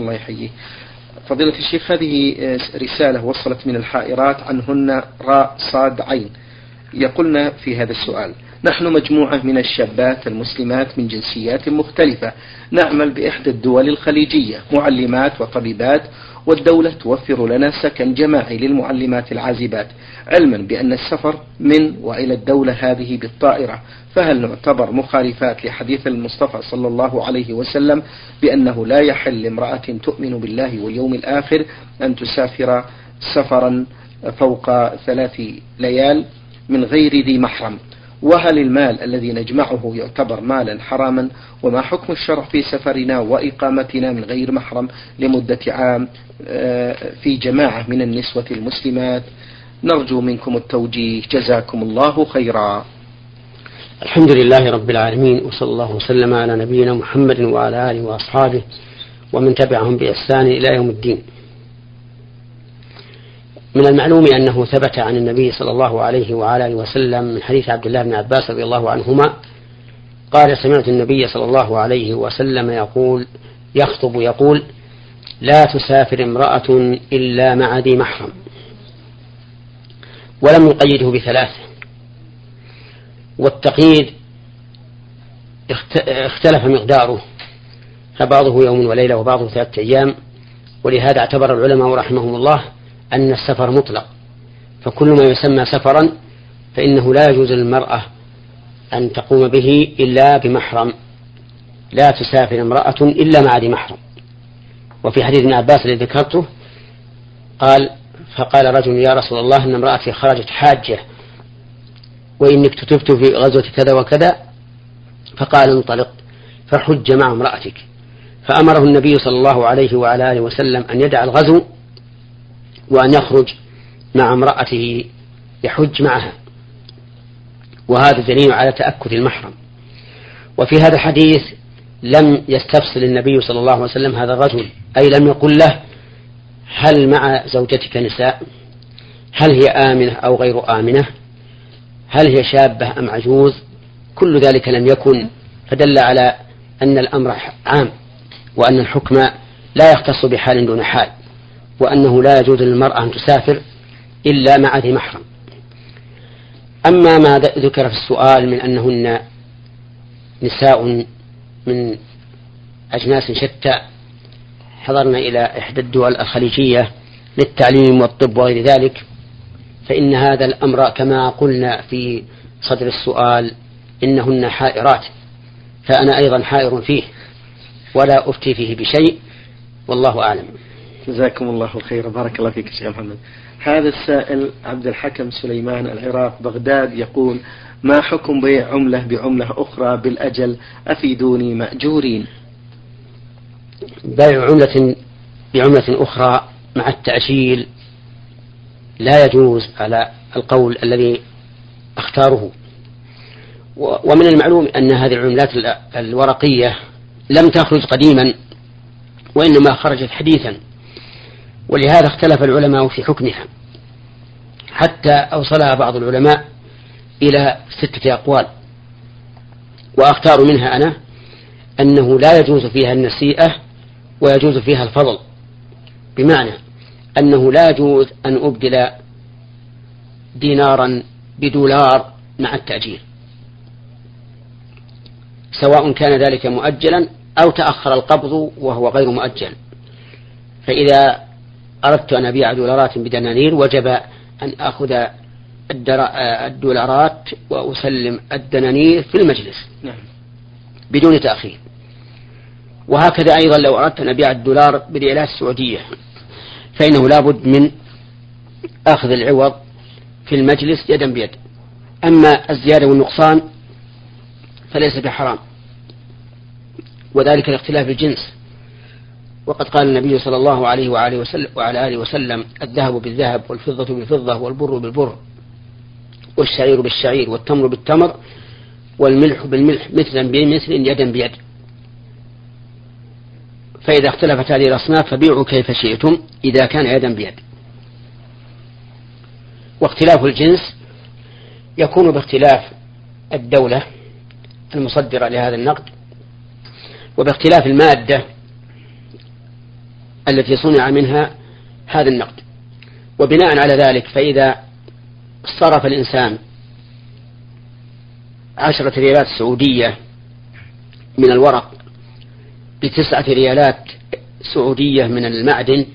الله يحييه. فضيلة الشيخ هذه رسالة وصلت من الحائرات عنهن راء صاد عين. يقولن في هذا السؤال نحن مجموعة من الشابات المسلمات من جنسيات مختلفة نعمل بإحدى الدول الخليجية. معلمات وطبيبات والدولة توفر لنا سكن جماعي للمعلمات العازبات علما بأن السفر من وإلى الدولة هذه بالطائرة. فهل نعتبر مخالفات لحديث المصطفى صلى الله عليه وسلم بأنه لا يحل امرأة تؤمن بالله واليوم الآخر أن تسافر سفرا فوق ثلاث ليال من غير ذي محرم؟ وهل المال الذي نجمعه يعتبر مالا حراما؟ وما حكم الشرع في سفرنا وإقامتنا من غير محرم لمدة عام آه، في جماعة من النسوة المسلمات؟ نرجو منكم التوجيه. جزاكم الله خيرا. الحمد لله رب العالمين وصلى الله وسلم على نبينا محمد وعلى آله وأصحابه ومن تبعهم بإحسان إلى يوم الدين. من المعلوم أنه ثبت عن النبي صلى الله عليه وعلى وسلم من حديث عبد الله بن عباس رضي الله عنهما قال سمعت النبي صلى الله عليه وسلم يقول يخطب يقول لا تسافر امرأة إلا مع ذي محرم ولم يقيده بثلاث والتقييد اختلف مقداره فبعضه يوم وليلة وبعضه ثلاثة أيام ولهذا اعتبر العلماء رحمهم الله أن السفر مطلق. فكل ما يسمى سفرا فإنه لا يجوز للمرأة أن تقوم به إلا بمحرم. لا تسافر امرأة إلا مع ذي محرم. وفي حديث ابن عباس الذي ذكرته قال فقال رجل يا رسول الله إن امرأتي خرجت حاجة وإنك كتبت في غزوة كذا وكذا. فقال انطلق. فحج مع امرأتك. فأمره النبي صلى الله عليه وعلى آله وسلم أن يدع الغزو وأن يخرج مع امرأته يحج معها. وهذا دليل على تأكد المحرم. وفي هذا الحديث لم يستفصل النبي صلى الله عليه وسلم هذا الرجل أي لم يقل له هل مع زوجتك نساء؟ هل هي آمنة أو غير آمنة؟ هل هي شابة أم عجوز؟ كل ذلك لم يكن فدل على أن الأمر عام وأن الحكم لا يختص بحال دون حال. وأنه لا يجوز للمرأة أن تسافر إلا مع ذي محرم. أما ما ذكر في السؤال من أنهن نساء من أجناس شتى حضرنا إلى إحدى الدول الخليجية للتعليم والطب وغير ذلك فإن هذا الأمر كما قلنا في صدر السؤال إنهن حائرات فأنا أيضا حائر فيه ولا أفتي فيه بشيء والله أعلم. جزاكم الله خيرا بارك الله فيك شيخ محمد. هذا السائل عبد الحكم سليمان العراق بغداد يقول ما حكم بيع عملة بعملة أخرى بالأجل؟ أفيدوني مأجورين. بيع عملة بعملة أخرى مع التأجيل لا يجوز على القول الذي أختاره. ومن المعلوم أن هذه العملات الورقية لم تخرج قديما وإنما خرجت حديثا. ولهذا اختلف العلماء في حكمها. حتى أوصلها بعض العلماء إلى ستة أقوال. وأختار منها أنا أنه لا يجوز فيها النسيئة ويجوز فيها الفضل. بمعنى أنه لا يجوز أن أبدل دينارا بدولار مع التأجير. سواء كان ذلك مؤجلا أو تأخر القبض وهو غير مؤجل. فإذا أردت أن أبيع دولارات بدنانير وجب أن آخذ الدولارات وأسلم الدنانير في المجلس. نعم. بدون تأخير. وهكذا أيضا لو أردت أن أبيع الدولار بريالات السعودية فإنه لابد من أخذ العوض في المجلس يدا بيد. أما الزيادة والنقصان فليس بحرام. وذلك لاختلاف الجنس. وقد قال النبي صلى الله عليه وآله وسلم وعلى آله وسلم الذهب بالذهب والفضة بالفضة والبر بالبر والشعير بالشعير والتمر بالتمر والملح بالملح مثلا بمثل يدا بيد. فإذا اختلفت هذه الأصناف فبيعوا كيف شئتم إذا كان يدا بيد. واختلاف الجنس يكون باختلاف الدولة المصدرة لهذا النقد وباختلاف المادة التي صنع منها هذا النقد. وبناء على ذلك فإذا صرف الإنسان عشرة ريالات سعودية من الورق بتسعة ريالات سعودية من المعدن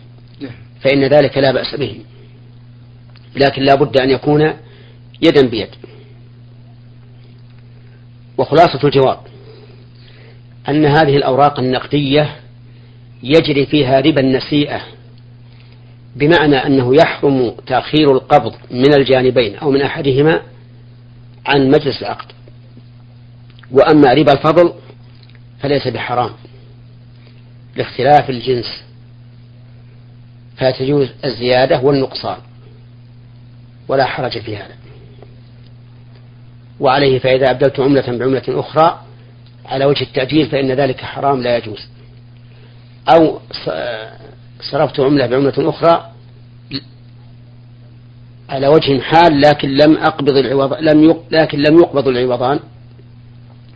فإن ذلك لا بأس به. لكن لا بد أن يكون يدا بيد. وخلاصة الجواب أن هذه الأوراق النقدية يجري فيها ربا النسيئة بمعنى أنه يحرم تأخير القبض من الجانبين أو من أحدهما عن مجلس العقد. وأما ربا الفضل فليس بحرام لاختلاف الجنس فتجوز الزيادة والنقصان ولا حرج في هذا. وعليه فإذا أبدلت عملة بعملة أخرى على وجه التأجيل فإن ذلك حرام لا يجوز. أو صرفت عملة بعملة أخرى على وجه حال لكن لم أقبض العوض لم لكن لم يقبض العوضان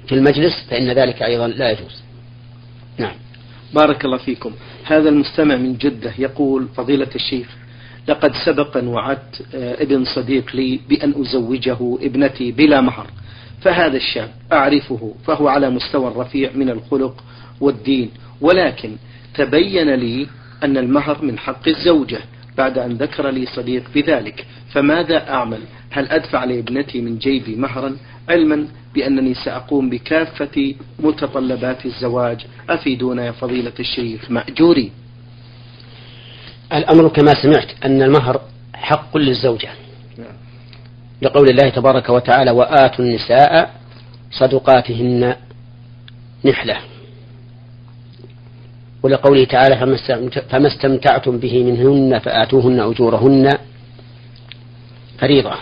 في المجلس فإن ذلك أيضا لا يجوز. نعم. بارك الله فيكم. هذا المستمع من جدة يقول فضيلة الشيخ لقد سبق أن وعدت آه، ابن صديق لي بأن أزوجه ابنتي بلا مهر فهذا الشاب أعرفه فهو على مستوى رفيع من الخلق والدين ولكن تبين لي أن المهر من حق الزوجة بعد أن ذكر لي صديق بذلك. فماذا أعمل؟ هل أدفع لابنتي من جيبي مهرا؟ علما بأنني سأقوم بكافة متطلبات الزواج. أفيدونا يا فضيلة الشيخ مأجوري. الأمر كما سمعت أن المهر حق للزوجة. لقول الله تبارك وتعالى وآتوا النساء صدقاتهن نحلة. ولقوله تعالى فما استمتعتم به منهن فآتوهن أجورهن. فريضة.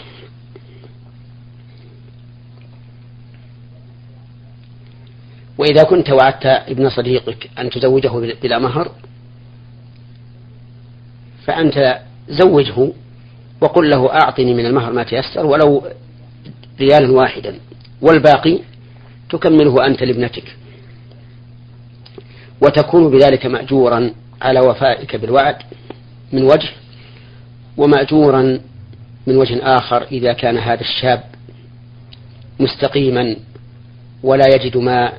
وإذا كنت وعدت ابن صديقك أن تزوجه بلا مهر فأنت زوجه وقل له أعطني من المهر ما تيسر ولو ريالا واحدا والباقي تكمله أنت لابنتك. وتكون بذلك مأجورا على وفائك بالوعد من وجه ومأجورا من وجه آخر إذا كان هذا الشاب مستقيما ولا يجد ما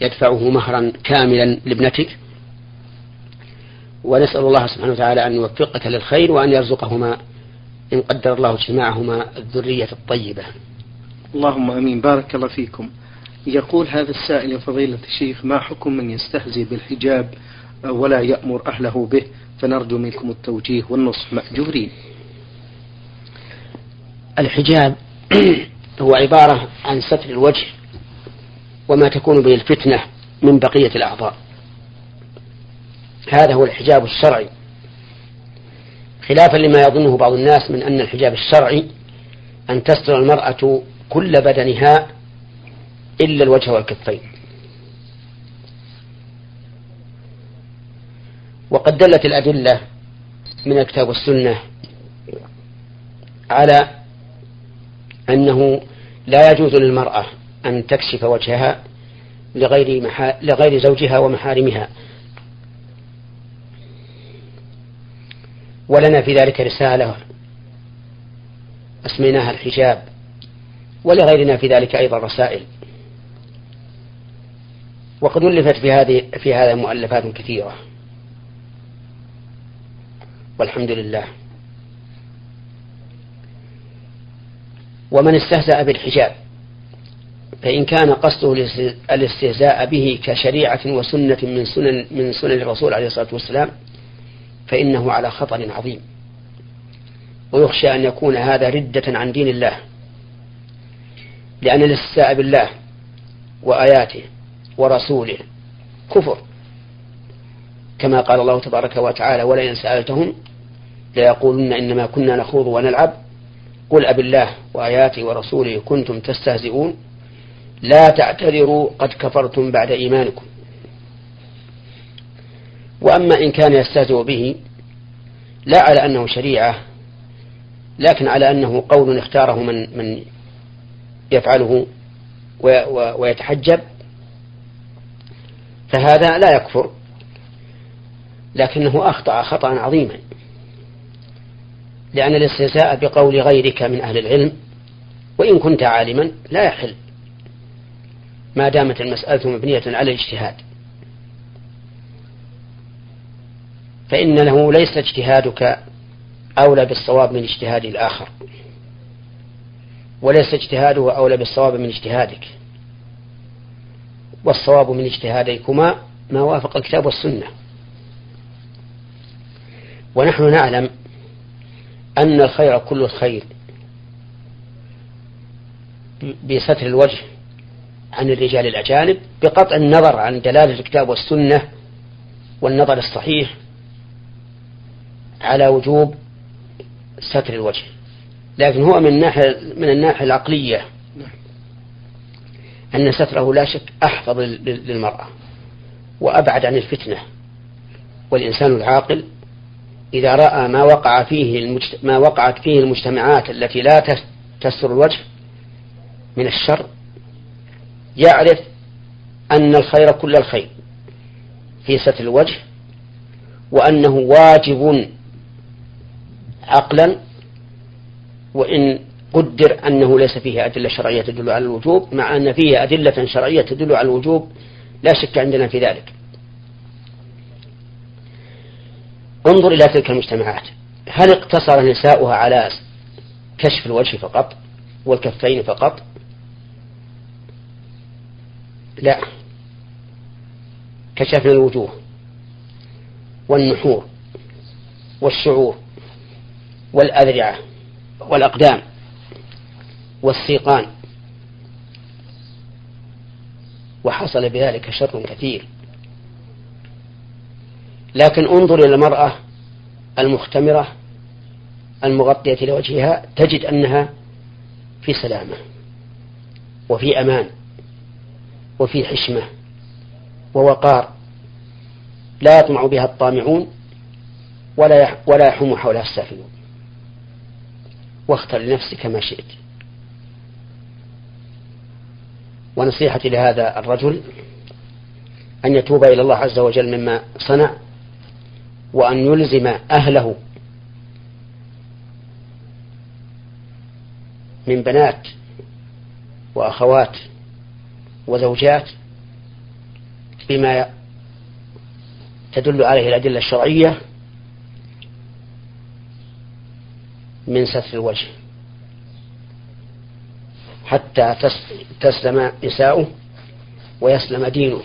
يدفعه مهرا كاملا لابنتك ونسأل الله سبحانه وتعالى أن يوفقك للخير وأن يرزقهما إن قدر الله اجتماعهما الذرية الطيبة. اللهم أمين. بارك الله فيكم. يقول هذا السائل يا فضيلة الشيخ ما حكم من يستهزئ بالحجاب ولا يأمر أهله به؟ فنرجو منكم التوجيه والنصح مأجورين. الحجاب هو عبارة عن ستر الوجه وما تكون به الفتنة من بقية الأعضاء. هذا هو الحجاب الشرعي. خلافا لما يظنه بعض الناس من أن الحجاب الشرعي أن تستر المرأة كل بدنها إلا الوجه والكفين. وقد دلت الأدلة من الكتاب والسنة على أنه لا يجوز للمرأة أن تكشف وجهها لغير, محا... لغير زوجها ومحارمها. ولنا في ذلك رسالة أسميناها الحجاب ولغيرنا في ذلك أيضا رسائل. وقد ألفت في هذه في هذا مؤلفات كثيرة. والحمد لله. ومن استهزأ بالحجاب فإن كان قصده الاستهزاء به كشريعة وسنة من سنن من سنن الرسول عليه الصلاة والسلام فإنه على خطر عظيم. ويخشى أن يكون هذا ردة عن دين الله لأن الاستهزاء بالله وآياته ورسوله. كفر. كما قال الله تبارك وتعالى ولئن سألتهم ليقولن إنما كنا نخوض ونلعب. قل أب الله وآياته ورسوله كنتم تستهزئون. لا تعتذروا قد كفرتم بعد إيمانكم. وأما إن كان يستهزئ به لا على أنه شريعة لكن على أنه قول اختاره من من يفعله ويتحجب. فهذا لا يكفر. لكنه أخطأ خطأ عظيما. لأن الاستهزاء بقول غيرك من أهل العلم وإن كنت عالما لا يحل. ما دامت المسألة مبنية على الاجتهاد. فإنه ليس اجتهادك أولى بالصواب من اجتهاد الآخر. وليس اجتهاده أولى بالصواب من اجتهادك. والصواب من اجتهاديكما ما وافق الكتاب والسنة. ونحن نعلم أن الخير كل الخير بستر الوجه عن الرجال الأجانب بقطع النظر عن دلالة الكتاب والسنة والنظر الصحيح على وجوب ستر الوجه. لكن هو من الناحية من الناحية العقلية. أن ستره لا شك أحفظ للمرأة وأبعد عن الفتنة والإنسان العاقل إذا رأى ما وقع فيه. ما وقعت فيه المجتمعات التي لا تستر الوجه من الشر يعرف أن الخير كل الخير في ستر الوجه وأنه واجب عقلا وإن قدر أنه ليس فيه أدلة شرعية تدل على الوجوب مع أن فيه أدلة شرعية تدل على الوجوب لا شك عندنا في ذلك. انظر إلى تلك المجتمعات. هل اقتصر نساؤها على كشف الوجه فقط والكفين فقط؟ لا. كشفنا الوجوه والنحور والشعور والأذرعة والأقدام. والسيقان. وحصل بذلك شر كثير. لكن انظر إلى المرأة المختمرة المغطية لوجهها تجد أنها في سلامة وفي أمان وفي حشمة ووقار. لا يطمع بها الطامعون ولا ولا يحوم حولها السافلون. واختر لنفسك ما شئت. ونصيحتي لهذا الرجل أن يتوب إلى الله عز وجل مما صنع وأن يلزم أهله من بنات وأخوات وزوجات بما تدل عليه الأدلة الشرعية من ستر الوجه. حتى تسلم نساؤه ويسلم دينه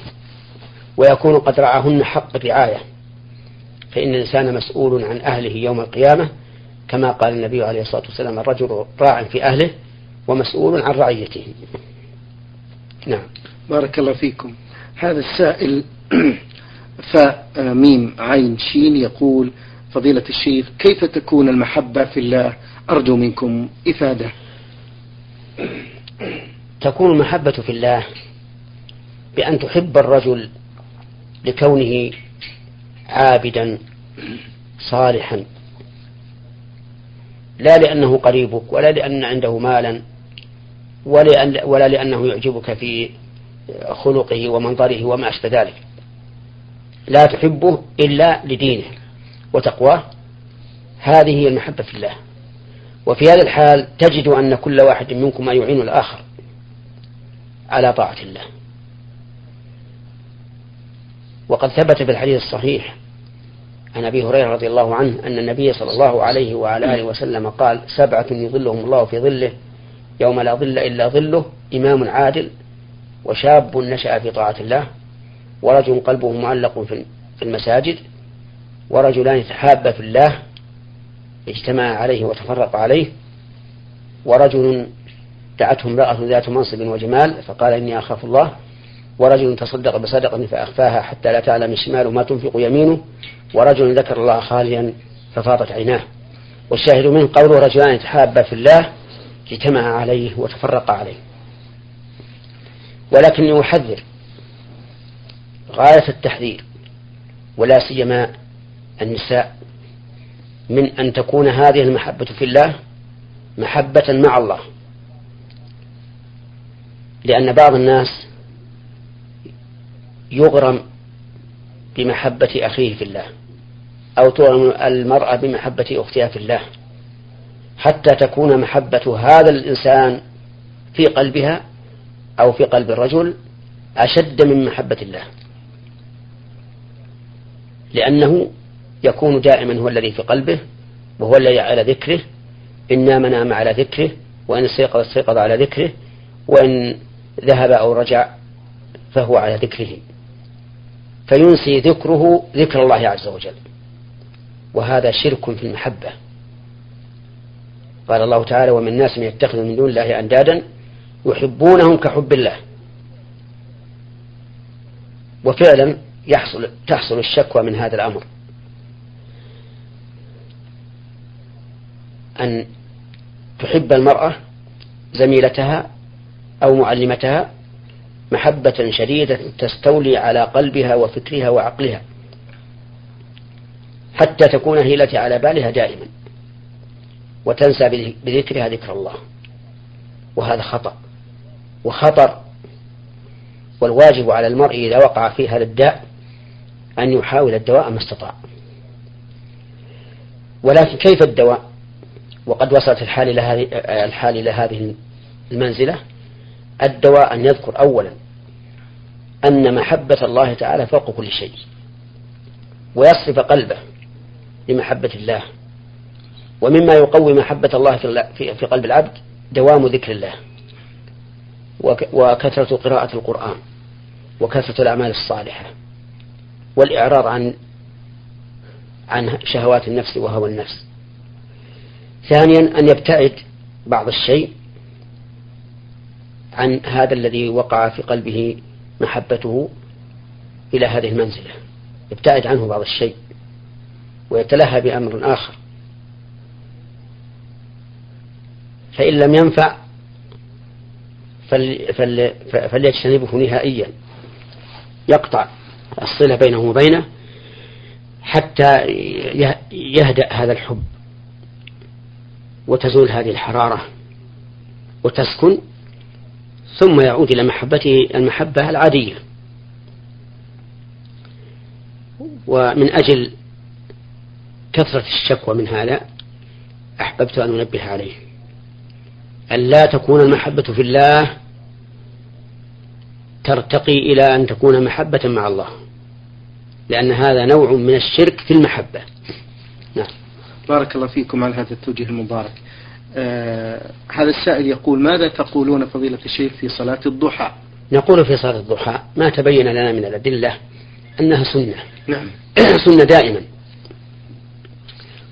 ويكون قد رعاهن حق الرعاية. فإن الإنسان مسؤول عن أهله يوم القيامة كما قال النبي عليه الصلاة والسلام الرجل راع في أهله ومسؤول عن رعيته. نعم. بارك الله فيكم. هذا السائل فاء ميم عين شين يقول فضيلة الشيخ كيف تكون المحبة في الله؟ أرجو منكم إفادة. تكون المحبة في الله بأن تحب الرجل لكونه عابدا صالحا. لا لأنه قريبك ولا لأن عنده مالا ولا, لأنه يعجبك في خلقه ومنظره وما أشبه ذلك. لا تحبه إلا لدينه وتقواه. هذه هي المحبة في الله. وفي هذا الحال تجد أن كل واحد منكم يعين الآخر. على طاعة الله. وقد ثبت في الحديث الصحيح عن أبي هريرة رضي الله عنه أن النبي صلى الله عليه وعلى آله وسلم قال سبعة يظلهم الله في ظله يوم لا ظل إلا ظله إمام عادل وشاب نشأ في طاعة الله ورجل قلبه معلق في المساجد ورجلان تحابا في الله اجتمعا عليه وتفرق عليه ورجل دعته امرأة ذات منصب وجمال فقال إني أخاف الله ورجل تصدق بصدقة فأخفاها حتى لا تعلم الشمال ما تنفق يمينه ورجل ذكر الله خاليا ففاضت عيناه. والشاهد منه قول رجلان تحابا في الله اجتمعا عليه وتفرقا عليه. ولكني أحذر غاية التحذير ولا سيما النساء من أن تكون هذه المحبة في الله محبة مع الله. لأن بعض الناس يغرم بمحبة أخيه في الله أو تؤمن المرأة بمحبة أختها في الله حتى تكون محبة هذا الإنسان في قلبها أو في قلب الرجل أشد من محبة الله. لأنه يكون دائما هو الذي في قلبه وهو الذي على ذكره إن نام نام على ذكره وإن استيقظ استيقظ على ذكره وإن ذهب أو رجع فهو على ذكره. فينسي ذكره ذكر الله عز وجل. وهذا شرك في المحبة. قال الله تعالى ومن الناس من يتخذ من دون الله أندادا يحبونهم كحب الله. وفعلا يحصل تحصل الشكوى من هذا الأمر. أن تحب المرأة زميلتها أو معلمتها محبة شديدة تستولي على قلبها وفكرها وعقلها حتى تكون هي التي على بالها دائما وتنسى بذكرها ذكر الله. وهذا خطأ. وخطر والواجب على المرء إذا وقع في هذا الداء أن يحاول الدواء ما استطاع. ولكن كيف الدواء؟ وقد وصلت الحال إلى هذه الحال إلى هذه المنزلة. الدواء أن يذكر أولا أن محبة الله تعالى فوق كل شيء ويصرف قلبه لمحبة الله ومما يقوي محبة الله في قلب العبد دوام ذكر الله وكثرة قراءة القرآن وكثرة الأعمال الصالحة والإعراض عن عن شهوات النفس وهوى النفس. ثانيا أن يبتعد بعض الشيء عن هذا الذي وقع في قلبه محبته إلى هذه المنزلة. يبتعد عنه بعض الشيء ويتلهى بأمر آخر. فإن لم ينفع فل فل فليجتنبه نهائيا. يقطع الصلة بينه وبينه حتى يهدأ هذا الحب وتزول هذه الحرارة وتسكن ثم يعود إلى محبته المحبة العادية. ومن أجل كثرة الشكوى من هذا أحببت أن أنبه عليه. أن لا تكون المحبة في الله ترتقي إلى أن تكون محبة مع الله. لأن هذا نوع من الشرك في المحبة. نعم. بارك الله فيكم على هذا التوجيه المبارك. آه هذا السائل يقول ماذا تقولون فضيلة الشيخ في صلاة الضحى؟ نقول في صلاة الضحى ما تبين لنا من الأدلة أنها سنة. نعم. سنة دائما.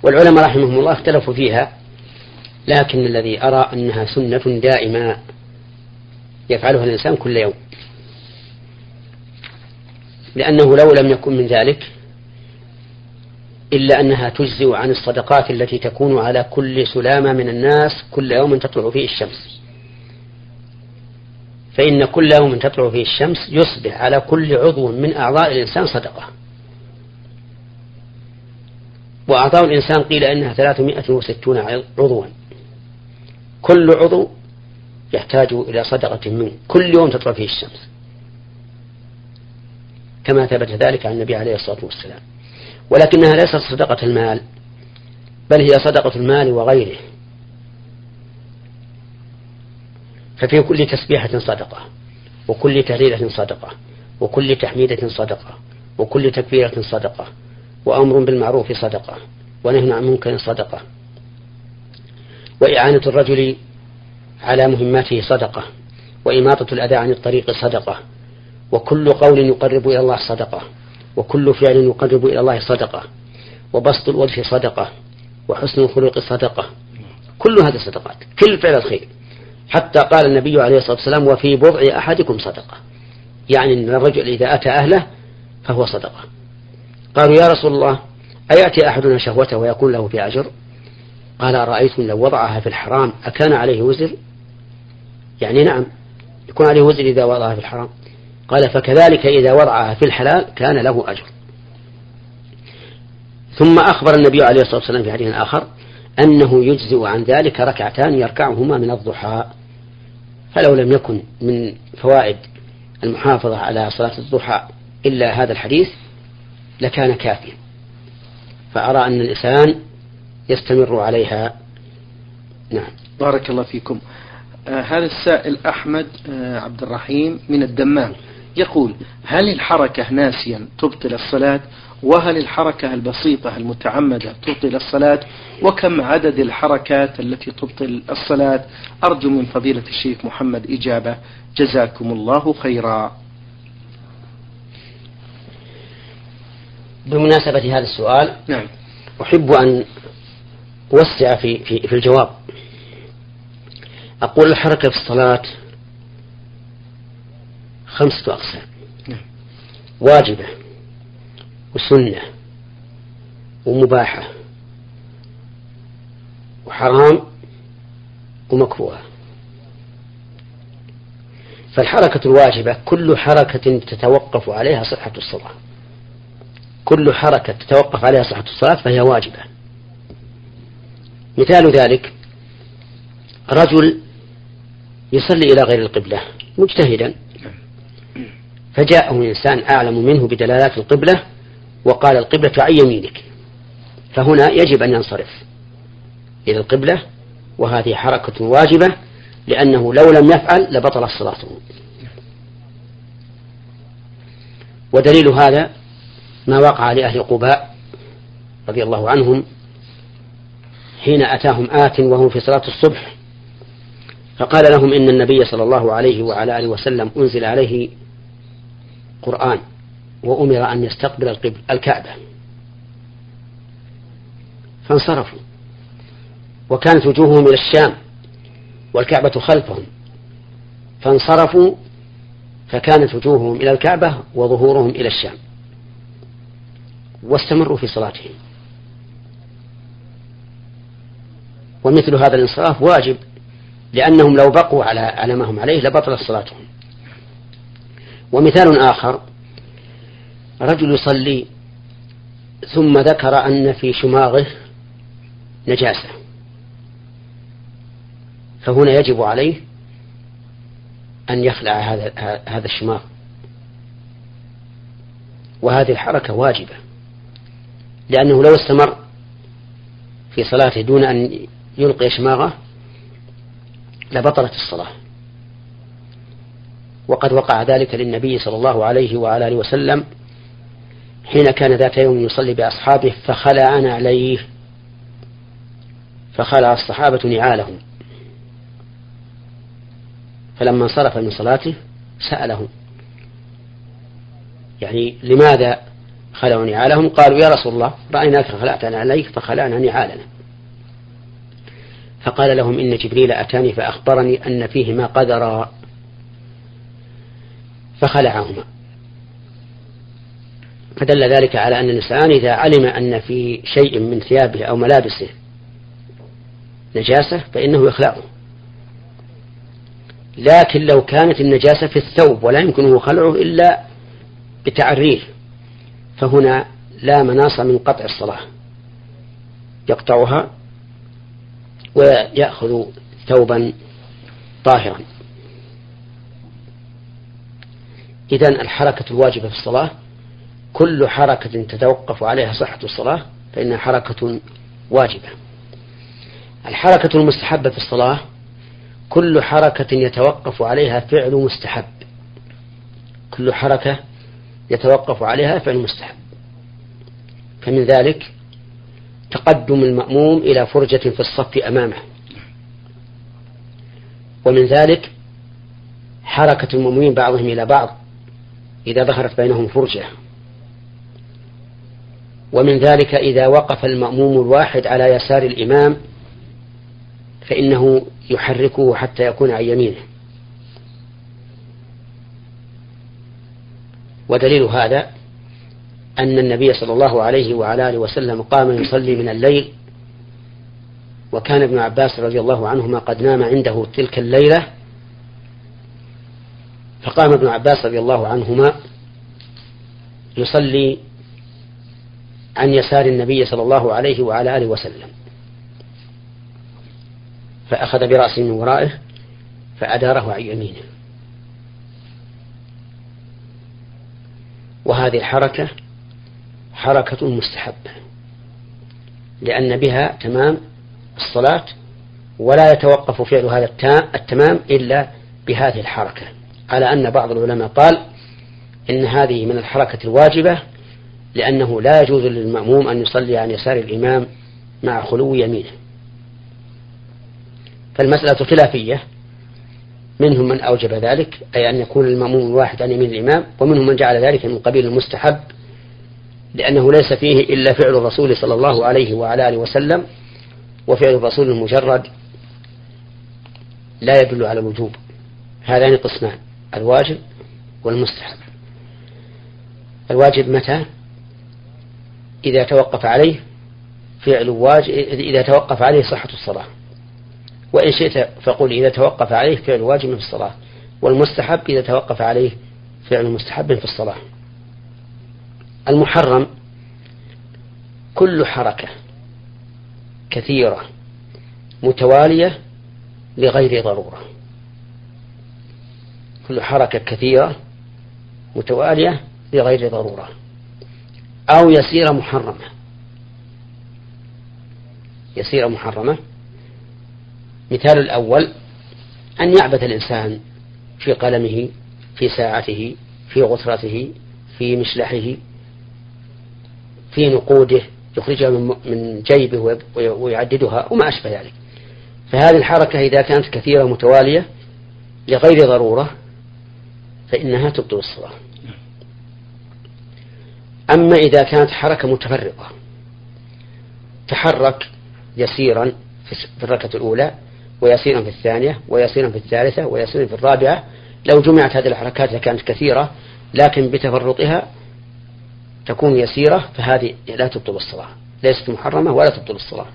والعلماء رحمهم الله اختلفوا فيها لكن الذي أرى أنها سنة دائمة يفعلها الإنسان كل يوم. لأنه لو لم يكن من ذلك إلا أنها تجزئ عن الصدقات التي تكون على كل سلامة من الناس كل يوم تطلع فيه الشمس. فإن كل يوم تطلع فيه الشمس يصبح على كل عضو من أعضاء الإنسان صدقة. وأعضاء الإنسان قيل إنها 360 عضوا. كل عضو يحتاج إلى صدقة منه. كل يوم تطلع فيه الشمس. كما ثبت ذلك عن النبي عليه الصلاة والسلام. ولكنها ليست صدقة المال بل هي صدقة المال وغيره. ففي كل تسبيحة صدقة وكل تهليلة صدقة وكل تحميدة صدقة وكل تكبيرة صدقة وأمر بالمعروف صدقة ونهي عن منكر صدقة وإعانة الرجل على مهماته صدقة وإماطة الأذى عن الطريق صدقة وكل قول يقرب إلى الله صدقة. وكل فعل يقرب إلى الله صدقة وبسط الوجه صدقة وحسن الخلق صدقة كل هذه صدقات كل فعل الخير. حتى قال النبي عليه الصلاة والسلام وفي بضع أحدكم صدقة. يعني أن الرجل إذا أتى أهله فهو صدقة. قالوا يا رسول الله أيأتي أحدنا شهوته ويكون له في أجر؟ قال أرأيتم لو وضعها في الحرام أكان عليه وزر؟ يعني نعم يكون عليه وزر إذا وضعها في الحرام. قال فكذلك إذا وضعها في الحلال كان له أجر. ثم أخبر النبي عليه الصلاة والسلام في حديث آخر أنه يجزئ عن ذلك ركعتان يركعهما من الضحى. فلو لم يكن من فوائد المحافظة على صلاة الضحى إلا هذا الحديث لكان كافيا. فأرى أن الإنسان يستمر عليها. نعم. بارك الله فيكم. آه هذا السائل أحمد آه عبد الرحيم من الدمام. يقول هل الحركة ناسيا تبطل الصلاة؟ وهل الحركة البسيطة المتعمدة تبطل الصلاة؟ وكم عدد الحركات التي تبطل الصلاة؟ أرجو من فضيلة الشيخ محمد إجابة. جزاكم الله خيرا. بمناسبة هذا السؤال نعم. أحب أن أوسع في, في, في الجواب. أقول الحركة في الصلاة خمسة أقسام. نعم. واجبة وسنة ومباحة وحرام ومكروهة فالحركة الواجبة كل حركة تتوقف عليها صحة الصلاة. كل حركة تتوقف عليها صحة الصلاة فهي واجبة. مثال ذلك رجل يصلي إلى غير القبلة مجتهدا. فجاءه إنسان أعلم منه بدلالات القبلة وقال القبلة عن يمينك. فهنا يجب أن ينصرف إلى القبلة وهذه حركة واجبة لأنه لو لم يفعل لبطلت صلاته ودليل هذا ما وقع لأهل قباء رضي الله عنهم حين أتاهم آت وهم في صلاة الصبح فقال لهم إن النبي صلى الله عليه وعلى آله وسلم أنزل عليه قرآن وأمر أن يستقبل القبل الكعبة. فانصرفوا. وكانت وجوههم إلى الشام والكعبة خلفهم. فانصرفوا فكانت وجوههم إلى الكعبة وظهورهم إلى الشام. واستمروا في صلاتهم. ومثل هذا الانصراف واجب لأنهم لو بقوا على على ما هم عليه لبطلت صلاتهم. ومثال آخر رجل يصلي ثم ذكر أن في شماغه نجاسة فهنا يجب عليه أن يخلع هذا هذا الشماغ. وهذه الحركة واجبة لأنه لو استمر في صلاته دون أن يلقي شماغه لبطلت الصلاة. وقد وقع ذلك للنبي صلى الله عليه وعلى آله وسلم حين كان ذات يوم يصلي بأصحابه فخلع نعليه فخلع الصحابة نعالهم. فلما انصرف من صلاته سألهم. يعني لماذا خلعوا نعالهم؟ قالوا يا رسول الله رأيناك خلعتنا عليك فخلعنا نعالنا. فقال لهم إن جبريل أتاني فأخبرني أن فيهما قدرا فخلعهما. فدل ذلك على أن الإنسان إذا علم أن في شيء من ثيابه أو ملابسه نجاسة فإنه يخلعه. لكن لو كانت النجاسة في الثوب ولا يمكنه خلعه إلا بتعريه فهنا لا مناص من قطع الصلاة. يقطعها ويأخذ ثوبا طاهرا. إذا الحركة الواجبة في الصلاة كل حركة تتوقف عليها صحة الصلاة فإنها حركة واجبة. الحركة المستحبة في الصلاة كل حركة يتوقف عليها فعل مستحب. كل حركة يتوقف عليها فعل مستحب. فمن ذلك تقدم المأموم إلى فرجة في الصف أمامه. ومن ذلك حركة المؤمنين بعضهم إلى بعض. إذا ظهرت بينهم فرجة. ومن ذلك إذا وقف المأموم الواحد على يسار الإمام فإنه يحركه حتى يكون عن يمينه. ودليل هذا أن النبي صلى الله عليه وعلى آله وسلم قام يصلي من الليل وكان ابن عباس رضي الله عنهما قد نام عنده تلك الليلة فقام ابن عباس رضي الله عنهما يصلي عن يسار النبي صلى الله عليه وعلى آله وسلم. فأخذ برأسه من ورائه فأداره عن يمينه. وهذه الحركة حركة مستحبة لأن بها تمام الصلاة ولا يتوقف فعل هذا التمام إلا بهذه الحركة. على أن بعض العلماء قال إن هذه من الحركة الواجبة لأنه لا يجوز للمأموم أن يصلي عن يسار الإمام مع خلو يمينه. فالمسألة خلافية. منهم من أوجب ذلك أي أن يكون المأموم الواحد عن يمين الإمام ومنهم من جعل ذلك من قبيل المستحب لأنه ليس فيه إلا فعل الرسول صلى الله عليه وعلى آله وسلم وفعل الرسول المجرد لا يدل على الوجوب. هذان قسمان. الواجب والمستحب. الواجب متى؟ إذا توقف عليه فعل واجب إذا توقف عليه صحة الصلاة. وإن شئت فقل إذا توقف عليه فعل واجب في الصلاة. والمستحب إذا توقف عليه فعل مستحب في الصلاة. المحرم كل حركة كثيرة متوالية لغير ضرورة. كل حركة كثيرة متوالية لغير ضرورة. أو يسير محرمة. يسير محرمة. مثال الأول أن يعبث الإنسان في قلمه في ساعته في غثرته في مشلحه في نقوده يخرجها من جيبه ويعددها وما أشبه ذلك. فهذه الحركة إذا كانت كثيرة متوالية لغير ضرورة فإنها تبطل الصلاة. أما إذا كانت حركة متفرقة تحرك يسيرا في الركعة الأولى ويسيرا في الثانية ويسيرا في الثالثة ويسيرا في الرابعة لو جمعت هذه الحركات كانت كثيرة لكن بتفرقها تكون يسيرة فهذه لا تبطل الصلاة. ليست محرمة ولا تبطل الصلاة.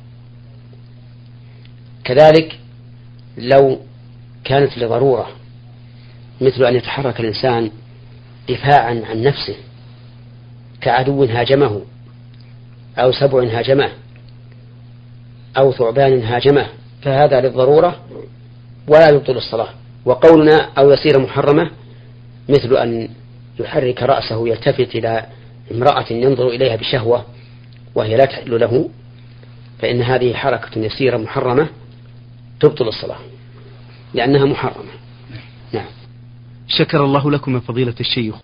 كذلك لو كانت لضرورة مثل أن يتحرك الإنسان دفاعا عن نفسه كعدو هاجمه أو سبع هاجمه أو ثعبان هاجمه فهذا للضرورة ولا يبطل الصلاة. وقولنا أو يصير محرمة مثل أن يحرك رأسه يلتفت إلى امرأة ينظر إليها بشهوة وهي لا تحل له فإن هذه حركة يسيرة محرمة تبطل الصلاة لأنها محرمة. شكر الله لكم يا فضيلة الشيخ.